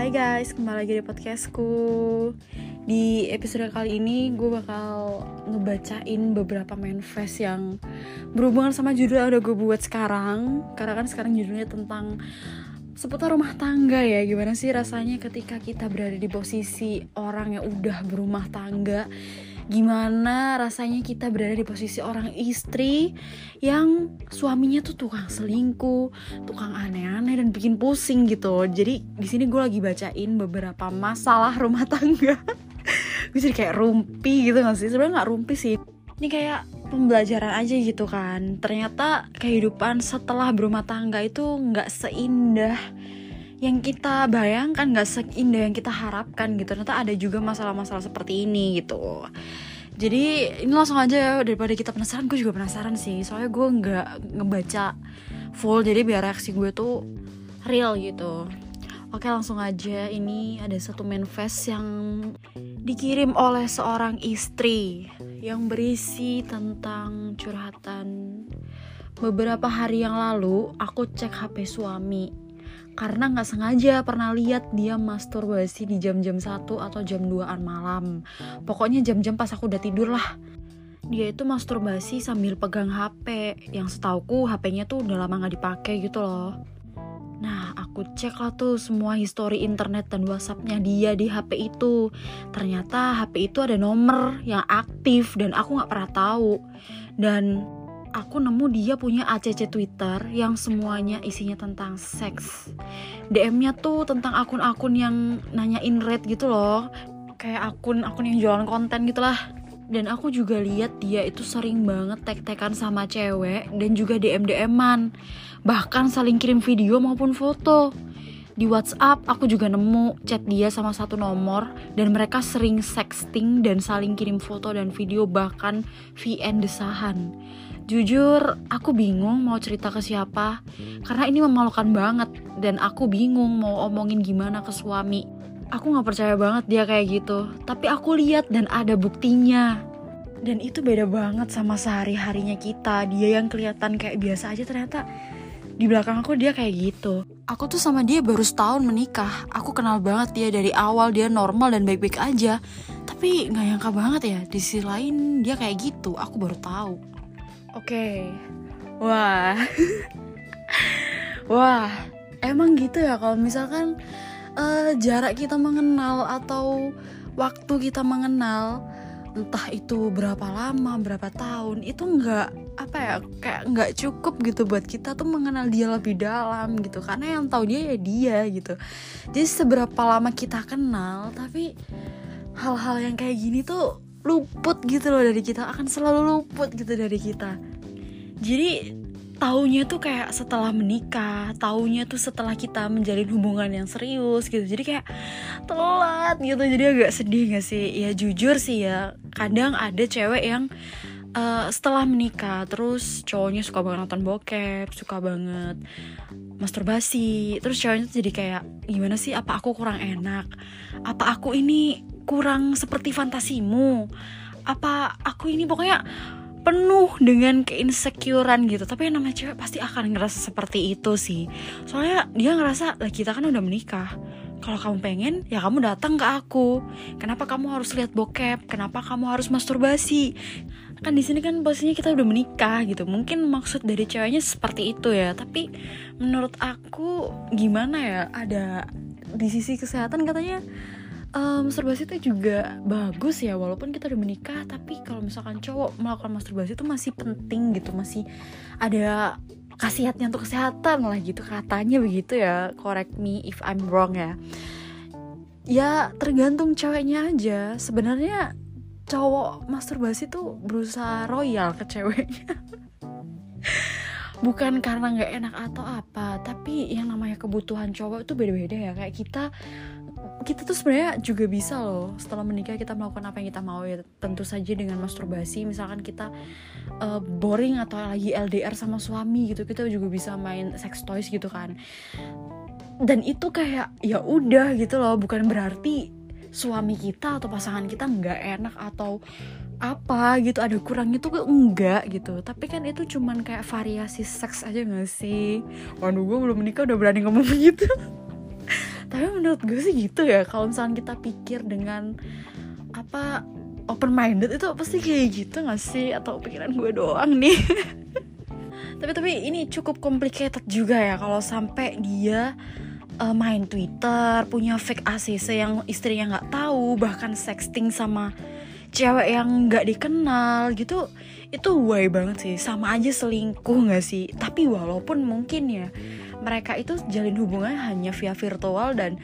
Hai guys, kembali lagi di podcastku. Di episode kali ini gue bakal ngebacain beberapa manifest yang berhubungan sama judul yang udah gue buat sekarang. Karena kan sekarang judulnya tentang seputar rumah tangga ya. Gimana sih rasanya ketika kita berada di posisi orang yang udah berumah tangga gimana rasanya kita berada di posisi orang istri yang suaminya tuh tukang selingkuh, tukang aneh-aneh dan bikin pusing gitu. Jadi di sini gue lagi bacain beberapa masalah rumah tangga. gue jadi kayak rumpi gitu gak sih? Sebenarnya nggak rumpi sih. Ini kayak pembelajaran aja gitu kan. Ternyata kehidupan setelah berumah tangga itu nggak seindah yang kita bayangkan gak seindah yang kita harapkan gitu. Ternyata ada juga masalah-masalah seperti ini gitu. Jadi ini langsung aja ya daripada kita penasaran gue juga penasaran sih. Soalnya gue nggak ngebaca full jadi biar reaksi gue tuh real gitu. Oke langsung aja. Ini ada satu manifest yang dikirim oleh seorang istri yang berisi tentang curhatan. Beberapa hari yang lalu aku cek HP suami karena nggak sengaja pernah lihat dia masturbasi di jam-jam 1 atau jam 2an malam. Pokoknya jam-jam pas aku udah tidur lah. Dia itu masturbasi sambil pegang HP, yang setauku HP-nya tuh udah lama nggak dipakai gitu loh. Nah, aku cek lah tuh semua histori internet dan WhatsAppnya dia di HP itu. Ternyata HP itu ada nomor yang aktif dan aku nggak pernah tahu. Dan aku nemu dia punya ACC Twitter yang semuanya isinya tentang seks. DM-nya tuh tentang akun-akun yang nanyain rate gitu loh. Kayak akun-akun yang jualan konten gitulah. Dan aku juga lihat dia itu sering banget tek-tekan sama cewek dan juga DM-DM-an. Bahkan saling kirim video maupun foto. Di WhatsApp aku juga nemu chat dia sama satu nomor dan mereka sering sexting dan saling kirim foto dan video bahkan VN desahan. Jujur, aku bingung mau cerita ke siapa karena ini memalukan banget dan aku bingung mau omongin gimana ke suami. Aku gak percaya banget dia kayak gitu, tapi aku lihat dan ada buktinya. Dan itu beda banget sama sehari-harinya kita. Dia yang kelihatan kayak biasa aja ternyata di belakang aku dia kayak gitu. Aku tuh sama dia baru setahun menikah. Aku kenal banget dia dari awal dia normal dan baik-baik aja. Tapi nggak nyangka banget ya di sisi lain dia kayak gitu. Aku baru tahu. Oke, okay. wah, wah, emang gitu ya kalau misalkan uh, jarak kita mengenal atau waktu kita mengenal entah itu berapa lama berapa tahun itu nggak apa ya kayak nggak cukup gitu buat kita tuh mengenal dia lebih dalam gitu. Karena yang tahu dia ya dia gitu. Jadi seberapa lama kita kenal tapi hal-hal yang kayak gini tuh luput gitu loh dari kita akan selalu luput gitu dari kita. Jadi taunya tuh kayak setelah menikah taunya tuh setelah kita menjalin hubungan yang serius gitu. Jadi kayak telat gitu jadi agak sedih gak sih? Ya jujur sih ya kadang ada cewek yang uh, setelah menikah terus cowoknya suka banget nonton bokep suka banget masturbasi terus cowoknya tuh jadi kayak gimana sih? Apa aku kurang enak? Apa aku ini kurang seperti fantasimu. Apa aku ini pokoknya penuh dengan keinsecurean gitu. Tapi yang namanya cewek pasti akan ngerasa seperti itu sih. Soalnya dia ngerasa lah kita kan udah menikah. Kalau kamu pengen ya kamu datang ke aku. Kenapa kamu harus lihat bokep? Kenapa kamu harus masturbasi? Kan di sini kan posisinya kita udah menikah gitu. Mungkin maksud dari ceweknya seperti itu ya. Tapi menurut aku gimana ya? Ada di sisi kesehatan katanya um, masturbasi itu juga bagus ya walaupun kita udah menikah tapi kalau misalkan cowok melakukan masturbasi itu masih penting gitu masih ada khasiatnya untuk kesehatan lah gitu katanya begitu ya. Correct me if I'm wrong ya. Ya tergantung ceweknya aja. Sebenarnya cowok masturbasi tuh berusaha royal ke ceweknya. Bukan karena nggak enak atau apa tapi yang namanya kebutuhan cowok itu beda-beda ya. Kayak kita kita tuh sebenarnya juga bisa loh setelah menikah kita melakukan apa yang kita mau ya tentu saja dengan masturbasi. Misalkan kita uh, boring atau lagi LDR sama suami gitu kita juga bisa main sex toys gitu kan. Dan itu kayak ya udah gitu loh bukan berarti suami kita atau pasangan kita nggak enak atau apa gitu ada kurangnya tuh enggak gitu. Tapi kan itu cuman kayak variasi seks aja gak sih? Waduh gue belum menikah udah berani ngomong gitu tapi menurut gue sih gitu ya kalau misalnya kita pikir dengan apa open minded itu pasti kayak gitu gak sih? Atau pikiran gue doang nih. Tapi tapi ini cukup complicated juga ya kalau sampai dia uh, main Twitter punya fake ACC yang istrinya nggak tahu bahkan sexting sama cewek yang nggak dikenal gitu itu way banget sih? Sama aja selingkuh nggak sih? Tapi walaupun mungkin ya mereka itu jalin hubungan hanya via virtual dan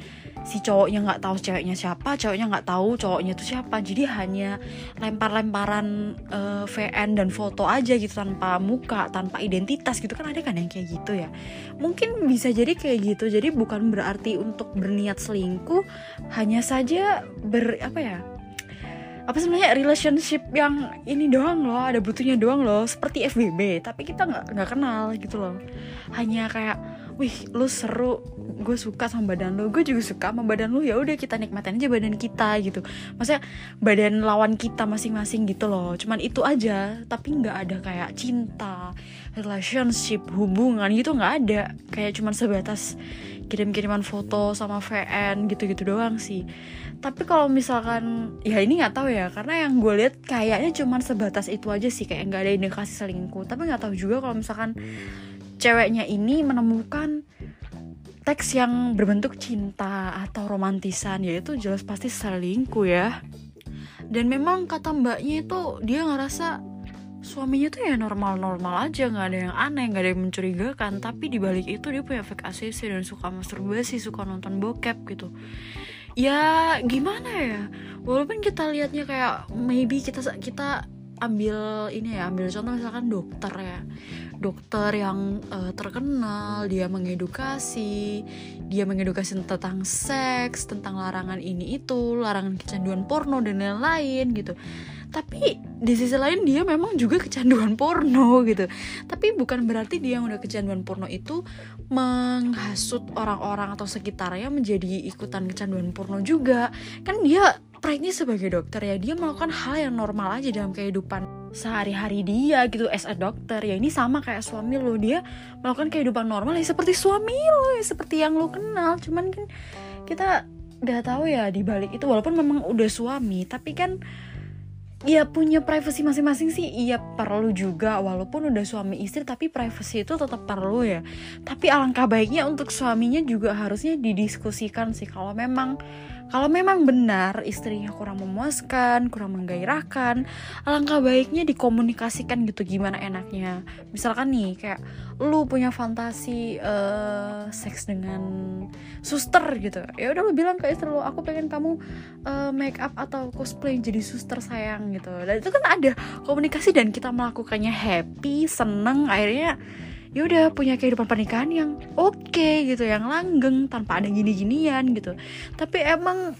si cowoknya nggak tahu ceweknya siapa cowoknya nggak tahu cowoknya itu siapa. Jadi hanya lempar-lemparan uh, eh, VN dan foto aja gitu tanpa muka tanpa identitas gitu. Kan ada kan yang kayak gitu ya? Mungkin bisa jadi kayak gitu. Jadi bukan berarti untuk berniat selingkuh hanya saja ber apa ya? Apa sebenarnya relationship yang ini doang loh ada butuhnya doang loh. Seperti FBB tapi kita nggak nggak kenal gitu loh. Hanya kayak wih lu seru. Gue suka sama badan lu. Gue juga suka sama badan lu. Ya udah kita nikmatin aja badan kita gitu. Maksudnya badan lawan kita masing-masing gitu loh. Cuman itu aja. Tapi nggak ada kayak cinta relationship hubungan gitu nggak ada. Kayak cuman sebatas kirim-kiriman foto sama VN gitu-gitu doang sih. Tapi kalau misalkan ya ini nggak tahu ya. Karena yang gue lihat kayaknya cuman sebatas itu aja sih. Kayak nggak ada indikasi selingkuh. Tapi nggak tahu juga kalau misalkan ceweknya ini menemukan teks yang berbentuk cinta atau romantisan yaitu jelas pasti selingkuh ya. Dan memang kata mbaknya itu dia ngerasa suaminya tuh ya normal-normal aja nggak ada yang aneh nggak ada yang mencurigakan. Tapi dibalik itu dia punya fake ACC dan suka masturbasi suka nonton bokep gitu. Ya gimana ya? Walaupun kita lihatnya kayak maybe kita kita ambil ini ya ambil contoh misalkan dokter ya. Dokter yang uh, terkenal dia mengedukasi dia mengedukasi tentang seks tentang larangan ini itu larangan kecanduan porno dan lain-lain gitu. Tapi di sisi lain dia memang juga kecanduan porno gitu. Tapi bukan berarti dia yang udah kecanduan porno itu menghasut orang-orang atau sekitarnya menjadi ikutan kecanduan porno juga. Kan dia praknya sebagai dokter ya dia melakukan hal yang normal aja dalam kehidupan. Sehari-hari dia gitu as a dokter ya ini sama kayak suami lo. Dia melakukan kehidupan normal ya seperti suami lo ya seperti yang lo kenal. Cuman kan kita nggak tahu ya di balik itu walaupun memang udah suami tapi kan ya punya privasi masing-masing sih. Iya perlu juga walaupun udah suami istri tapi privasi itu tetap perlu ya. Tapi alangkah baiknya untuk suaminya juga harusnya didiskusikan sih. Kalau memang kalau memang benar istrinya kurang memuaskan, kurang menggairahkan, alangkah baiknya dikomunikasikan gitu gimana enaknya. Misalkan nih kayak lu punya fantasi uh, seks dengan suster gitu. Ya udah lu bilang ke istri lu, aku pengen kamu uh, make up atau cosplay jadi suster sayang gitu. Dan itu kan ada komunikasi dan kita melakukannya happy, seneng, akhirnya ya udah punya kehidupan pernikahan yang oke okay, gitu yang langgeng tanpa ada gini-ginian gitu. Tapi emang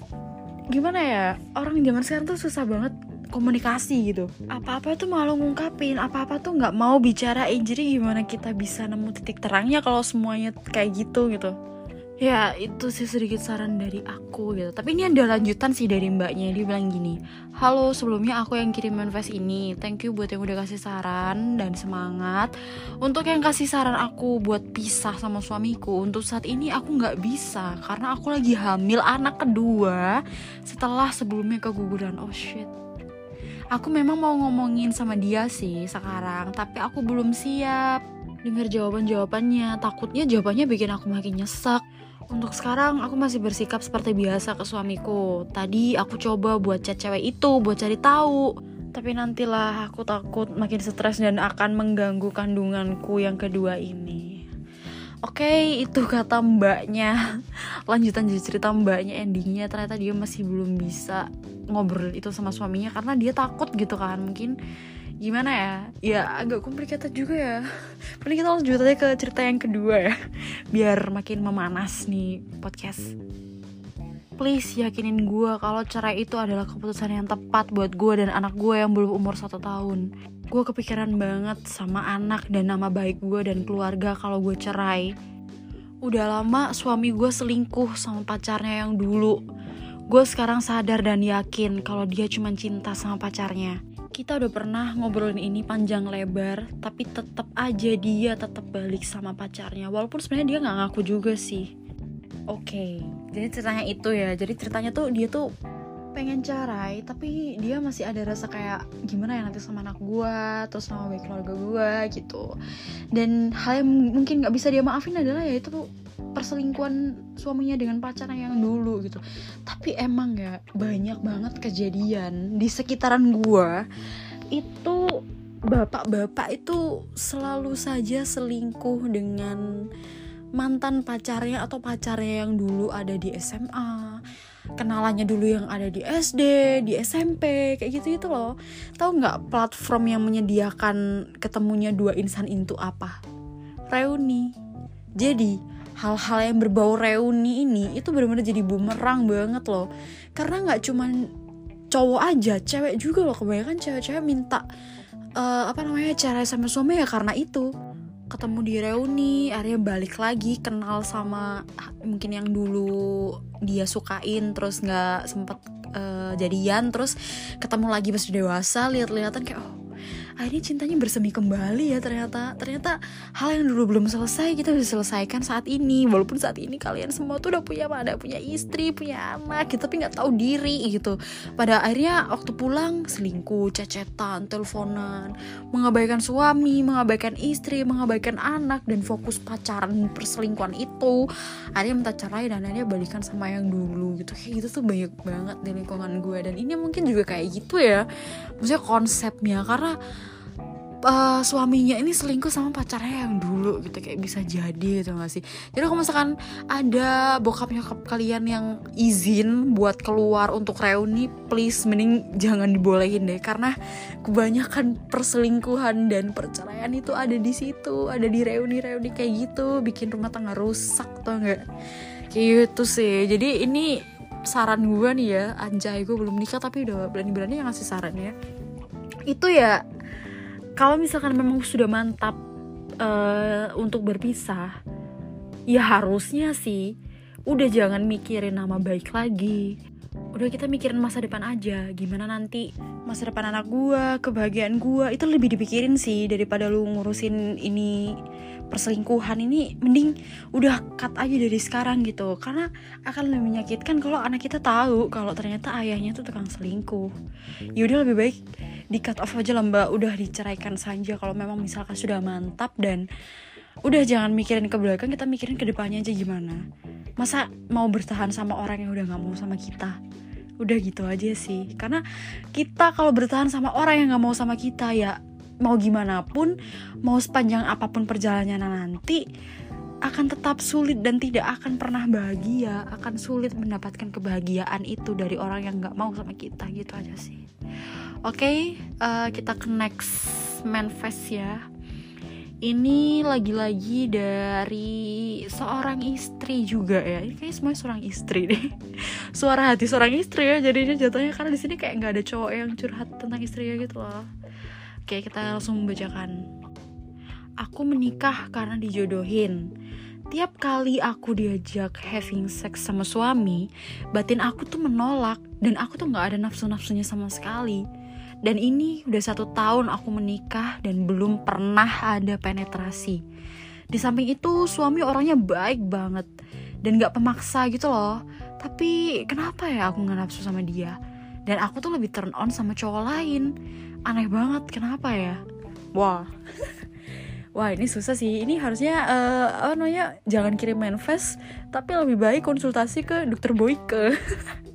gimana ya orang zaman sekarang tuh susah banget komunikasi gitu. Apa-apa tuh malu ngungkapin apa-apa tuh nggak mau bicarain jadi gimana kita bisa nemu titik terangnya kalau semuanya kayak gitu gitu ya itu sih sedikit saran dari aku gitu. Tapi ini ada lanjutan sih dari mbaknya. Dia bilang gini halo sebelumnya aku yang kirim manifest ini. Thank you buat yang udah kasih saran dan semangat. Untuk yang kasih saran aku buat pisah sama suamiku untuk saat ini aku nggak bisa karena aku lagi hamil anak kedua setelah sebelumnya keguguran. Oh shit. Aku memang mau ngomongin sama dia sih sekarang tapi aku belum siap dengar jawaban jawabannya takutnya jawabannya bikin aku makin nyesek untuk sekarang aku masih bersikap seperti biasa ke suamiku. Tadi aku coba buat chat cewek itu buat cari tahu. Tapi nantilah aku takut makin stres dan akan mengganggu kandunganku yang kedua ini. Oke, okay, itu kata mbaknya. Lanjutan jadi cerita mbaknya endingnya ternyata dia masih belum bisa ngobrol itu sama suaminya karena dia takut gitu kan. Mungkin gimana ya? Ya agak complicated juga ya. Paling kita lanjut aja ke cerita yang kedua ya. Biar makin memanas nih podcast. Please yakinin gue kalau cerai itu adalah keputusan yang tepat buat gue dan anak gue yang belum umur satu tahun. Gue kepikiran banget sama anak dan nama baik gue dan keluarga kalau gue cerai. Udah lama suami gue selingkuh sama pacarnya yang dulu. Gue sekarang sadar dan yakin kalau dia cuma cinta sama pacarnya kita udah pernah ngobrolin ini panjang lebar tapi tetap aja dia tetap balik sama pacarnya. Walaupun sebenarnya dia nggak ngaku juga sih. Oke, jadi ceritanya itu ya. Jadi ceritanya tuh dia tuh pengen cerai tapi dia masih ada rasa kayak gimana ya nanti sama anak gue terus sama baik keluarga gue gitu. Dan hal yang mungkin nggak bisa dia maafin adalah ya itu perselingkuhan suaminya dengan pacarnya yang dulu gitu. Tapi emang ya banyak banget kejadian di sekitaran gue itu bapak-bapak itu selalu saja selingkuh dengan mantan pacarnya atau pacarnya yang dulu ada di SMA kenalannya dulu yang ada di SD, di SMP, kayak gitu itu loh. Tahu nggak platform yang menyediakan ketemunya dua insan itu apa? Reuni. Jadi hal-hal yang berbau reuni ini itu benar-benar jadi bumerang banget loh. Karena nggak cuman cowok aja, cewek juga loh kebanyakan cewek-cewek minta uh, apa namanya cara sama suami ya karena itu ketemu di reuni akhirnya balik lagi kenal sama mungkin yang dulu dia sukain terus nggak sempet uh, jadian terus ketemu lagi pas dewasa lihat-lihatan kayak oh akhirnya cintanya bersemi kembali ya ternyata. Ternyata hal yang dulu belum selesai kita bisa selesaikan saat ini. Walaupun saat ini kalian semua tuh udah punya ada punya istri punya anak gitu tapi nggak tahu diri gitu. Pada akhirnya waktu pulang selingkuh cecetan teleponan mengabaikan suami mengabaikan istri mengabaikan anak dan fokus pacaran perselingkuhan itu. Akhirnya minta cerai dan akhirnya balikan sama yang dulu gitu. Kayak gitu tuh banyak banget di lingkungan gue. Dan ini mungkin juga kayak gitu ya. Maksudnya konsepnya. Karena uh, suaminya ini selingkuh sama pacarnya yang dulu gitu kayak bisa jadi gitu gak sih? Jadi kalau misalkan ada bokap nyokap kalian yang izin buat keluar untuk reuni please mending jangan dibolehin deh. Karena kebanyakan perselingkuhan dan perceraian itu ada di situ ada di reuni-reuni kayak gitu bikin rumah tangga rusak tuh nggak? Kayak gitu sih. Jadi ini saran gue nih ya anjay gue belum nikah tapi udah berani-berani yang ngasih saran ya. Itu ya kalau misalkan memang sudah mantap uh, untuk berpisah ya harusnya sih udah jangan mikirin nama baik lagi. Udah kita mikirin masa depan aja gimana nanti masa depan anak gua kebahagiaan gua itu lebih dipikirin sih daripada lu ngurusin ini perselingkuhan ini. Mending udah cut aja dari sekarang gitu karena akan lebih menyakitkan kalau anak kita tahu kalau ternyata ayahnya tuh tukang selingkuh. Yaudah lebih baik di cut off aja lah mbak. Udah diceraikan saja. Kalau memang misalkan sudah mantap dan udah jangan mikirin ke belakang kita mikirin ke depannya aja gimana. Masa mau bertahan sama orang yang udah nggak mau sama kita? Udah gitu aja sih. Karena kita kalau bertahan sama orang yang nggak mau sama kita ya mau gimana pun mau sepanjang apa pun perjalanannya nanti akan tetap sulit dan tidak akan pernah bahagia. Akan sulit mendapatkan kebahagiaan itu dari orang yang nggak mau sama kita. Gitu aja sih oke okay, uh, eh, kita ke next manifest ya. Ini lagi-lagi dari seorang istri juga ya. Ini kayaknya semuanya seorang istri deh. Suara hati seorang istri ya jadinya jatuhnya karena di sini kayak nggak ada cowok yang curhat tentang istrinya gitu loh. Oke kita langsung membacakan. Aku menikah karena dijodohin. Tiap kali aku diajak having sex sama suami, batin aku tuh menolak dan aku tuh nggak ada nafsu-nafsunya sama sekali. Dan ini udah satu tahun aku menikah dan belum pernah ada penetrasi. Di samping itu suami orangnya baik banget dan gak pemaksa gitu loh. Tapi kenapa ya aku nggak nafsu sama dia? Dan aku tuh lebih turn on sama cowok lain. Aneh banget, kenapa ya? Wah. wah ini susah sih ini harusnya uh, apa namanya jangan kirim manifest tapi lebih baik konsultasi ke dokter Boyke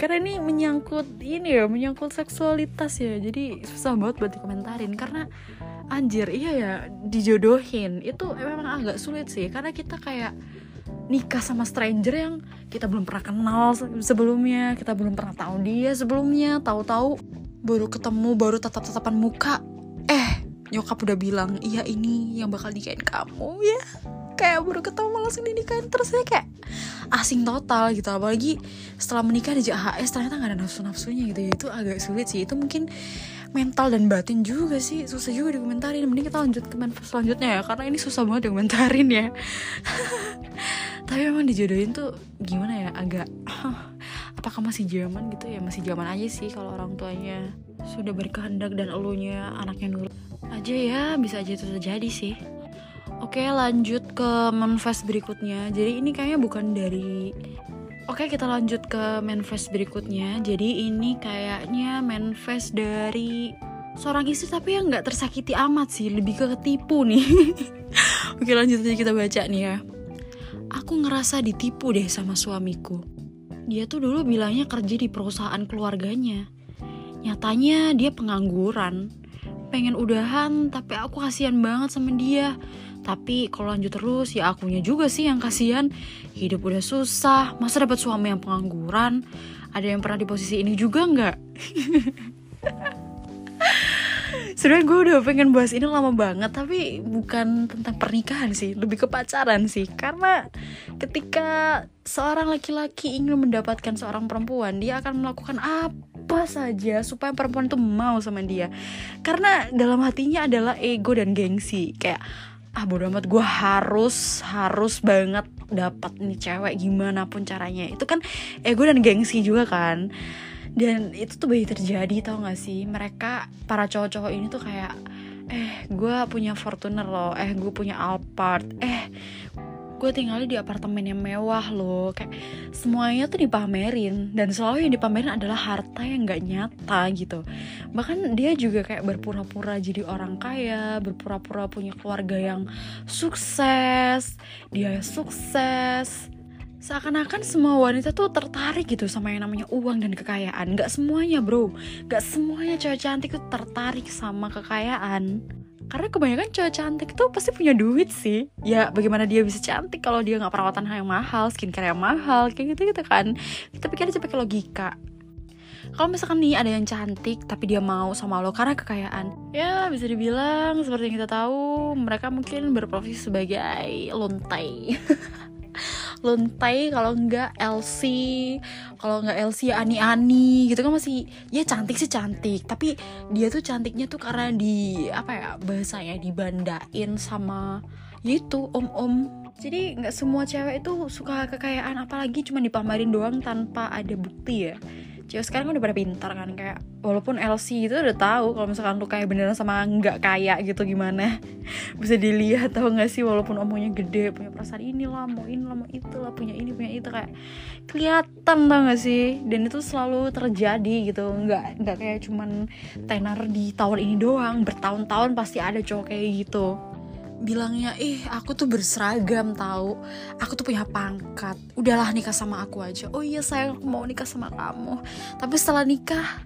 karena ini menyangkut ini ya menyangkut seksualitas ya. Jadi susah banget buat dikomentarin karena anjir iya ya dijodohin. Itu memang agak sulit sih karena kita kayak nikah sama stranger yang kita belum pernah kenal sebelumnya kita belum pernah tahu dia sebelumnya tahu-tahu baru ketemu baru tatap-tatapan muka. Eh nyokap udah bilang iya ini yang bakal nikahin kamu ya kayak baru ketemu langsung dinikahin. Terus saya kayak asing total gitu. Apalagi setelah menikah di JHS ternyata nggak ada nafsu nafsunya gitu. Ya itu agak sulit sih. Itu mungkin mental dan batin juga sih. Susah juga dikomentarin. Mending kita lanjut ke manifest selanjutnya ya. Karena ini susah banget dikomentarin ya. Tapi memang dijodohin tuh gimana ya? Agak apakah masih zaman gitu ya? Masih zaman aja sih kalau orang tuanya. Sudah berkehendak dan elunya anaknya nurut. Aja ya bisa aja itu terjadi sih Oke lanjut ke manifest berikutnya. Jadi ini kayaknya bukan dari Oke kita lanjut ke manifest berikutnya. Jadi ini kayaknya manifest dari seorang istri tapi yang nggak tersakiti amat sih. Lebih ke ketipu nih. Oke lanjut aja kita baca nih ya. Aku ngerasa ditipu deh sama suamiku. Dia tuh dulu bilangnya kerja di perusahaan keluarganya. Nyatanya dia pengangguran Pengen udahan tapi aku kasihan banget sama dia tapi kalau lanjut terus ya akunya juga sih yang kasihan. Hidup udah susah, masa dapat suami yang pengangguran? Ada yang pernah di posisi ini juga nggak? Sebenernya gue udah pengen bahas ini lama banget Tapi bukan tentang pernikahan sih Lebih ke pacaran sih Karena ketika seorang laki-laki ingin mendapatkan seorang perempuan Dia akan melakukan apa saja Supaya perempuan itu mau sama dia. Karena dalam hatinya adalah ego dan gengsi. Kayak ah bodo amat gue harus harus banget dapat nih cewek gimana pun caranya. Itu kan ego dan gengsi juga kan. Dan itu tuh banyak terjadi tau gak sih? Mereka para cowok-cowok ini tuh kayak eh gue punya Fortuner loh. Eh gue punya Alphard. Eh gue tinggalnya di apartemen yang mewah loh. Kayak semuanya tuh dipamerin. Dan selalu yang dipamerin adalah harta yang nggak nyata gitu. Bahkan dia juga kayak berpura-pura jadi orang kaya berpura-pura punya keluarga yang sukses dia sukses. Seakan-akan semua wanita tuh tertarik gitu sama yang namanya uang dan kekayaan. Gak semuanya bro. Gak semuanya cewek cantik tuh tertarik sama kekayaan karena kebanyakan cewek cantik tuh pasti punya duit sih. Ya bagaimana dia bisa cantik kalau dia nggak perawatan yang mahal skincare yang mahal kayak gitu gitu kan. Kita pikir aja pakai logika. Kalau misalkan nih ada yang cantik tapi dia mau sama lo karena kekayaan ya bisa dibilang seperti yang kita tahu mereka mungkin berprofesi sebagai lontai lontai kalau enggak LC kalau enggak LC ya Ani Ani gitu kan masih ya cantik sih cantik tapi dia tuh cantiknya tuh karena di apa ya bahasanya dibandain sama itu om-om. Jadi nggak semua cewek itu suka kekayaan apalagi cuma dipamerin doang tanpa ada bukti ya cewek sekarang udah pada pintar kan kayak walaupun LC itu udah tahu kalau misalkan lu kayak beneran sama nggak kaya gitu gimana. Bisa dilihat tau gak sih? Walaupun omongnya gede punya perasaan ini lah mau ini lah mau itu lah punya ini punya itu kayak kelihatan tau gak sih? Dan itu selalu terjadi gitu. Nggak nggak kayak cuman tenar di tahun ini doang bertahun-tahun pasti ada cowok kayak gitu bilangnya ih aku tuh berseragam tahu aku tuh punya pangkat. Udahlah nikah sama aku aja. Oh iya aku mau nikah sama kamu. Tapi setelah nikah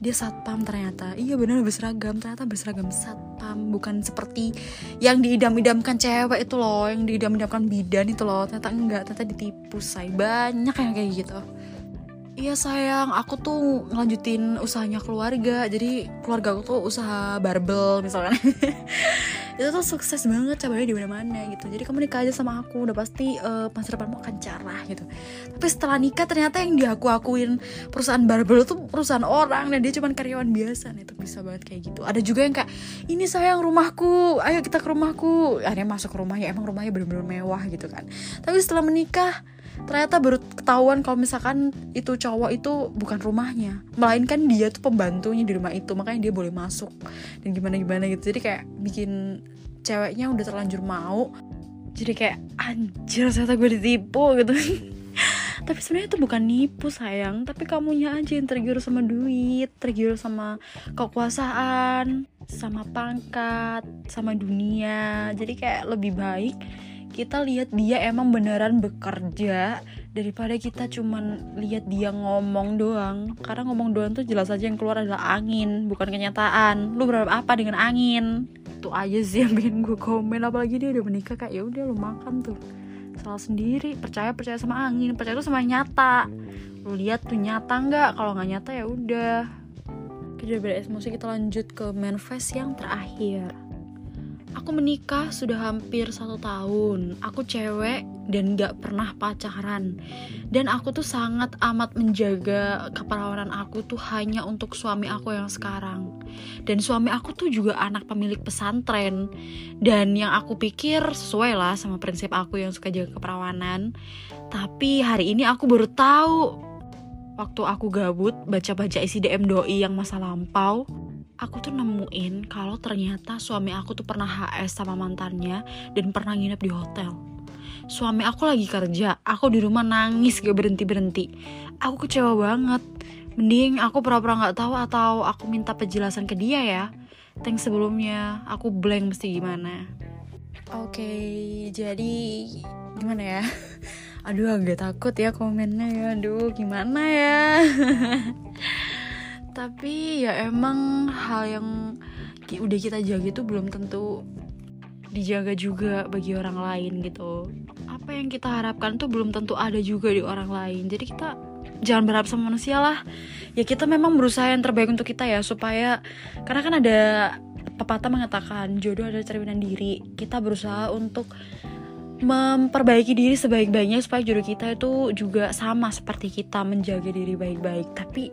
dia satpam ternyata. Iya benar berseragam. Ternyata berseragam satpam. Bukan seperti yang diidam-idamkan cewek itu loh yang diidam-idamkan bidan itu loh. Ternyata enggak ternyata ditipu say. Banyak yang kayak gitu. Iya sayang, aku tuh ngelanjutin usahanya keluarga. Jadi keluarga aku tuh usaha barbel misalkan itu tuh sukses banget cabangnya di mana-mana gitu. Jadi kamu nikah aja sama aku udah pasti uh, masa depanmu akan cerah gitu. Tapi setelah nikah ternyata yang diaku akuin perusahaan barbel tuh perusahaan orang dan dia cuma karyawan biasa. Nih itu bisa banget kayak gitu. Ada juga yang kayak ini sayang rumahku ayo kita ke rumahku. Akhirnya masuk ke rumahnya emang rumahnya bener-bener mewah gitu kan. Tapi setelah menikah ternyata baru ketahuan kalau misalkan itu cowok itu bukan rumahnya. Melainkan dia tuh pembantunya di rumah itu makanya dia boleh masuk dan gimana gimana gitu. Jadi kayak bikin ceweknya udah terlanjur mau. Jadi kayak anjir ternyata gue ditipu gitu. Tapi sebenarnya itu bukan nipu sayang. Tapi kamunya aja yang tergiur sama duit tergiur sama kekuasaan sama pangkat sama dunia. Jadi kayak lebih baik kita lihat dia emang beneran bekerja daripada kita cuman lihat dia ngomong doang. Karena ngomong doang tuh jelas aja yang keluar adalah angin bukan kenyataan. Lu berapa apa dengan angin? Itu aja sih yang bikin gue komen. Apalagi dia udah menikah kayak ya udah lu makan tuh. Salah sendiri. Percaya percaya sama angin. Percaya tuh sama nyata. Lu lihat tuh nyata nggak? Kalau nggak nyata ya udah. Kita udah emosi kita lanjut ke manifest yang terakhir Aku menikah sudah hampir satu tahun. Aku cewek dan gak pernah pacaran. Dan aku tuh sangat amat menjaga keperawanan aku tuh hanya untuk suami aku yang sekarang. Dan suami aku tuh juga anak pemilik pesantren. Dan yang aku pikir sesuai lah sama prinsip aku yang suka jaga keperawanan. Tapi hari ini aku baru tahu waktu aku gabut baca-baca isi DM doi yang masa lampau aku tuh nemuin kalau ternyata suami aku tuh pernah HS sama mantannya dan pernah nginep di hotel. Suami aku lagi kerja, aku di rumah nangis gak berhenti-berhenti. Aku kecewa banget. Mending aku pura-pura gak tahu atau aku minta penjelasan ke dia ya. Thanks sebelumnya, aku blank mesti gimana. Oke, jadi gimana ya? Aduh agak takut ya komennya ya, aduh gimana ya? tapi ya emang hal yang udah kita jaga itu belum tentu dijaga juga bagi orang lain gitu. Apa yang kita harapkan tuh belum tentu ada juga di orang lain. Jadi kita jangan berharap sama manusia lah. Ya kita memang berusaha yang terbaik untuk kita ya supaya karena kan ada pepatah mengatakan jodoh adalah cerminan diri. Kita berusaha untuk memperbaiki diri sebaik-baiknya supaya jodoh kita itu juga sama seperti kita menjaga diri baik-baik. Tapi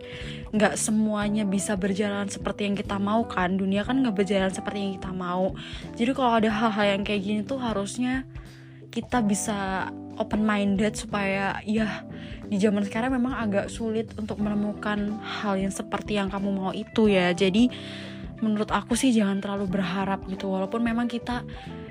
nggak semuanya bisa berjalan seperti yang kita mau kan? Dunia kan nggak berjalan seperti yang kita mau. Jadi kalau ada hal-hal yang kayak gini tuh harusnya kita bisa open minded supaya ya di zaman sekarang memang agak sulit untuk menemukan hal yang seperti yang kamu mau itu ya. Jadi menurut aku sih jangan terlalu berharap gitu. Walaupun memang kita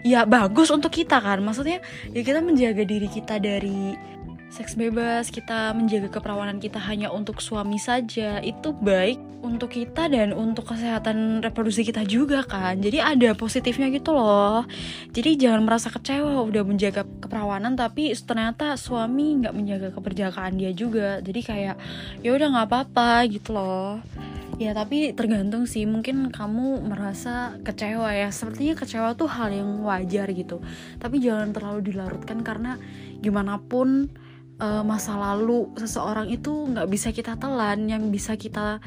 ya bagus untuk kita kan. Maksudnya ya kita menjaga diri kita dari seks bebas kita menjaga keperawanan kita hanya untuk suami saja. Itu baik untuk kita dan untuk kesehatan reproduksi kita juga kan. Jadi ada positifnya gitu loh. Jadi jangan merasa kecewa udah menjaga keperawanan tapi ternyata suami nggak menjaga keperjakaan dia juga. Jadi kayak ya udah nggak apa-apa gitu loh ya tapi tergantung sih. Mungkin kamu merasa kecewa ya. Sepertinya kecewa tuh hal yang wajar gitu. Tapi jangan terlalu dilarutkan karena gimana pun uh, masa lalu seseorang itu nggak bisa kita telan yang bisa kita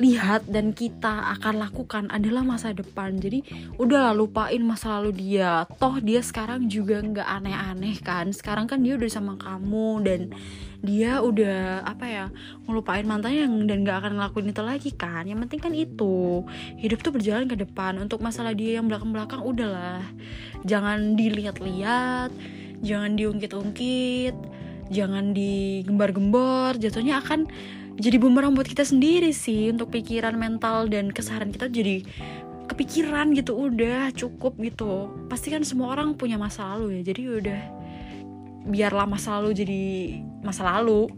lihat dan kita akan lakukan adalah masa depan. Jadi udah lupain masa lalu dia. Toh dia sekarang juga nggak aneh-aneh kan? Sekarang kan dia udah sama kamu dan dia udah apa ya ngelupain mantannya yang dan gak akan ngelakuin itu lagi kan? Yang penting kan itu hidup tuh berjalan ke depan. Untuk masalah dia yang belakang-belakang udahlah. Jangan dilihat-lihat jangan diungkit-ungkit jangan digembar-gembor jatuhnya akan jadi bumerang buat kita sendiri sih untuk pikiran mental dan keseharian kita jadi kepikiran gitu udah cukup gitu. Pasti kan semua orang punya masa lalu ya jadi udah biarlah masa lalu jadi masa lalu.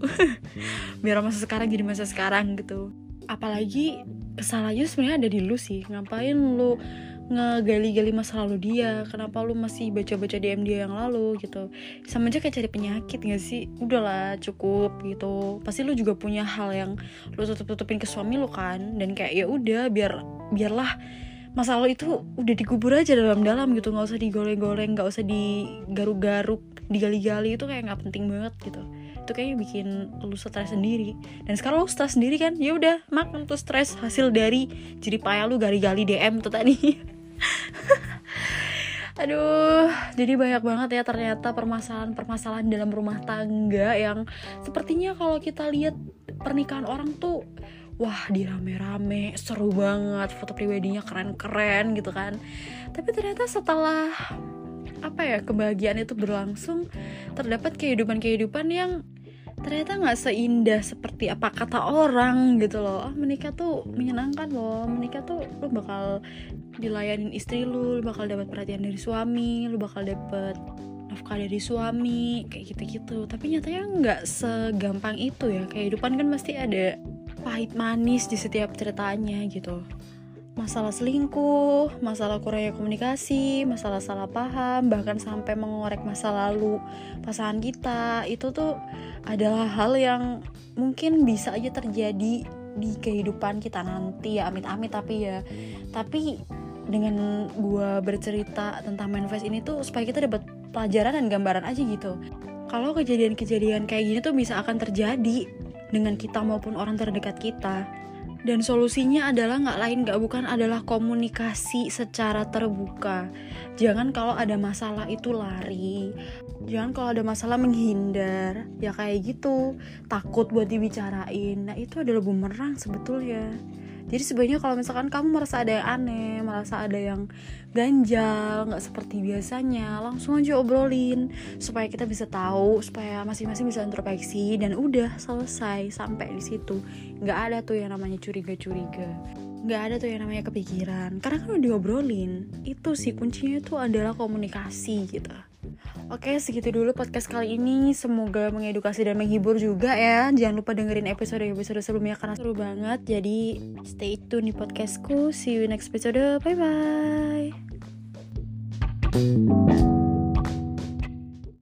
Biar masa sekarang jadi masa sekarang gitu. Apalagi kesalahannya sebenarnya ada di lu sih ngapain lu ngegali-gali masa lalu dia. Kenapa lu masih baca-baca DM dia yang lalu gitu. Sama aja kayak cari penyakit gak sih? Udahlah cukup gitu. Pasti lu juga punya hal yang lu tutup-tutupin ke suami lu kan? Dan kayak ya udah biar biarlah masa lalu itu udah dikubur aja dalam-dalam gitu. Nggak usah digoreng-goreng nggak usah digaruk-garuk digali-gali. Itu kayak nggak penting banget gitu. Itu kayaknya bikin lu stres sendiri. Dan sekarang lu stres sendiri kan? Ya udah makan tuh stres hasil dari jadi payah lu gali-gali DM tuh tadi Aduh, jadi banyak banget ya ternyata permasalahan-permasalahan dalam rumah tangga yang sepertinya kalau kita lihat pernikahan orang tuh wah dirame-rame seru banget foto pribadinya keren-keren gitu kan. Tapi ternyata setelah apa ya kebahagiaan itu berlangsung terdapat kehidupan-kehidupan yang ternyata nggak seindah seperti apa kata orang gitu loh. Oh, menikah tuh menyenangkan loh. Menikah tuh lu bakal dilayanin istri lu, lu bakal dapat perhatian dari suami lu bakal dapat nafkah dari suami kayak gitu-gitu. Tapi nyatanya nggak segampang itu ya. Kehidupan kan pasti ada pahit manis di setiap ceritanya gitu masalah selingkuh, masalah kurangnya komunikasi, masalah salah paham, bahkan sampai mengorek masa lalu pasangan kita, itu tuh adalah hal yang mungkin bisa aja terjadi di kehidupan kita nanti. Ya amit-amit tapi ya. Tapi dengan gue bercerita tentang manifest ini tuh supaya kita dapat pelajaran dan gambaran aja gitu. Kalau kejadian-kejadian kayak gini tuh bisa akan terjadi dengan kita maupun orang terdekat kita dan solusinya adalah nggak lain nggak bukan adalah komunikasi secara terbuka. Jangan kalau ada masalah itu lari. Jangan kalau ada masalah menghindar. Ya kayak gitu. Takut buat dibicarain. Nah itu adalah bumerang sebetulnya jadi sebenarnya kalau misalkan kamu merasa ada yang aneh merasa ada yang ganjal nggak seperti biasanya langsung aja obrolin supaya kita bisa tahu supaya masing-masing bisa introspeksi dan udah selesai sampai di situ. Nggak ada tuh yang namanya curiga-curiga. Nggak ada tuh yang namanya kepikiran. Karena kan udah diobrolin itu sih kuncinya itu adalah komunikasi gitu Oke, segitu dulu podcast kali ini. Semoga mengedukasi dan menghibur juga ya. Jangan lupa dengerin episode-episode sebelumnya karena seru banget. Jadi, stay tune di podcastku. See you next episode. Bye-bye.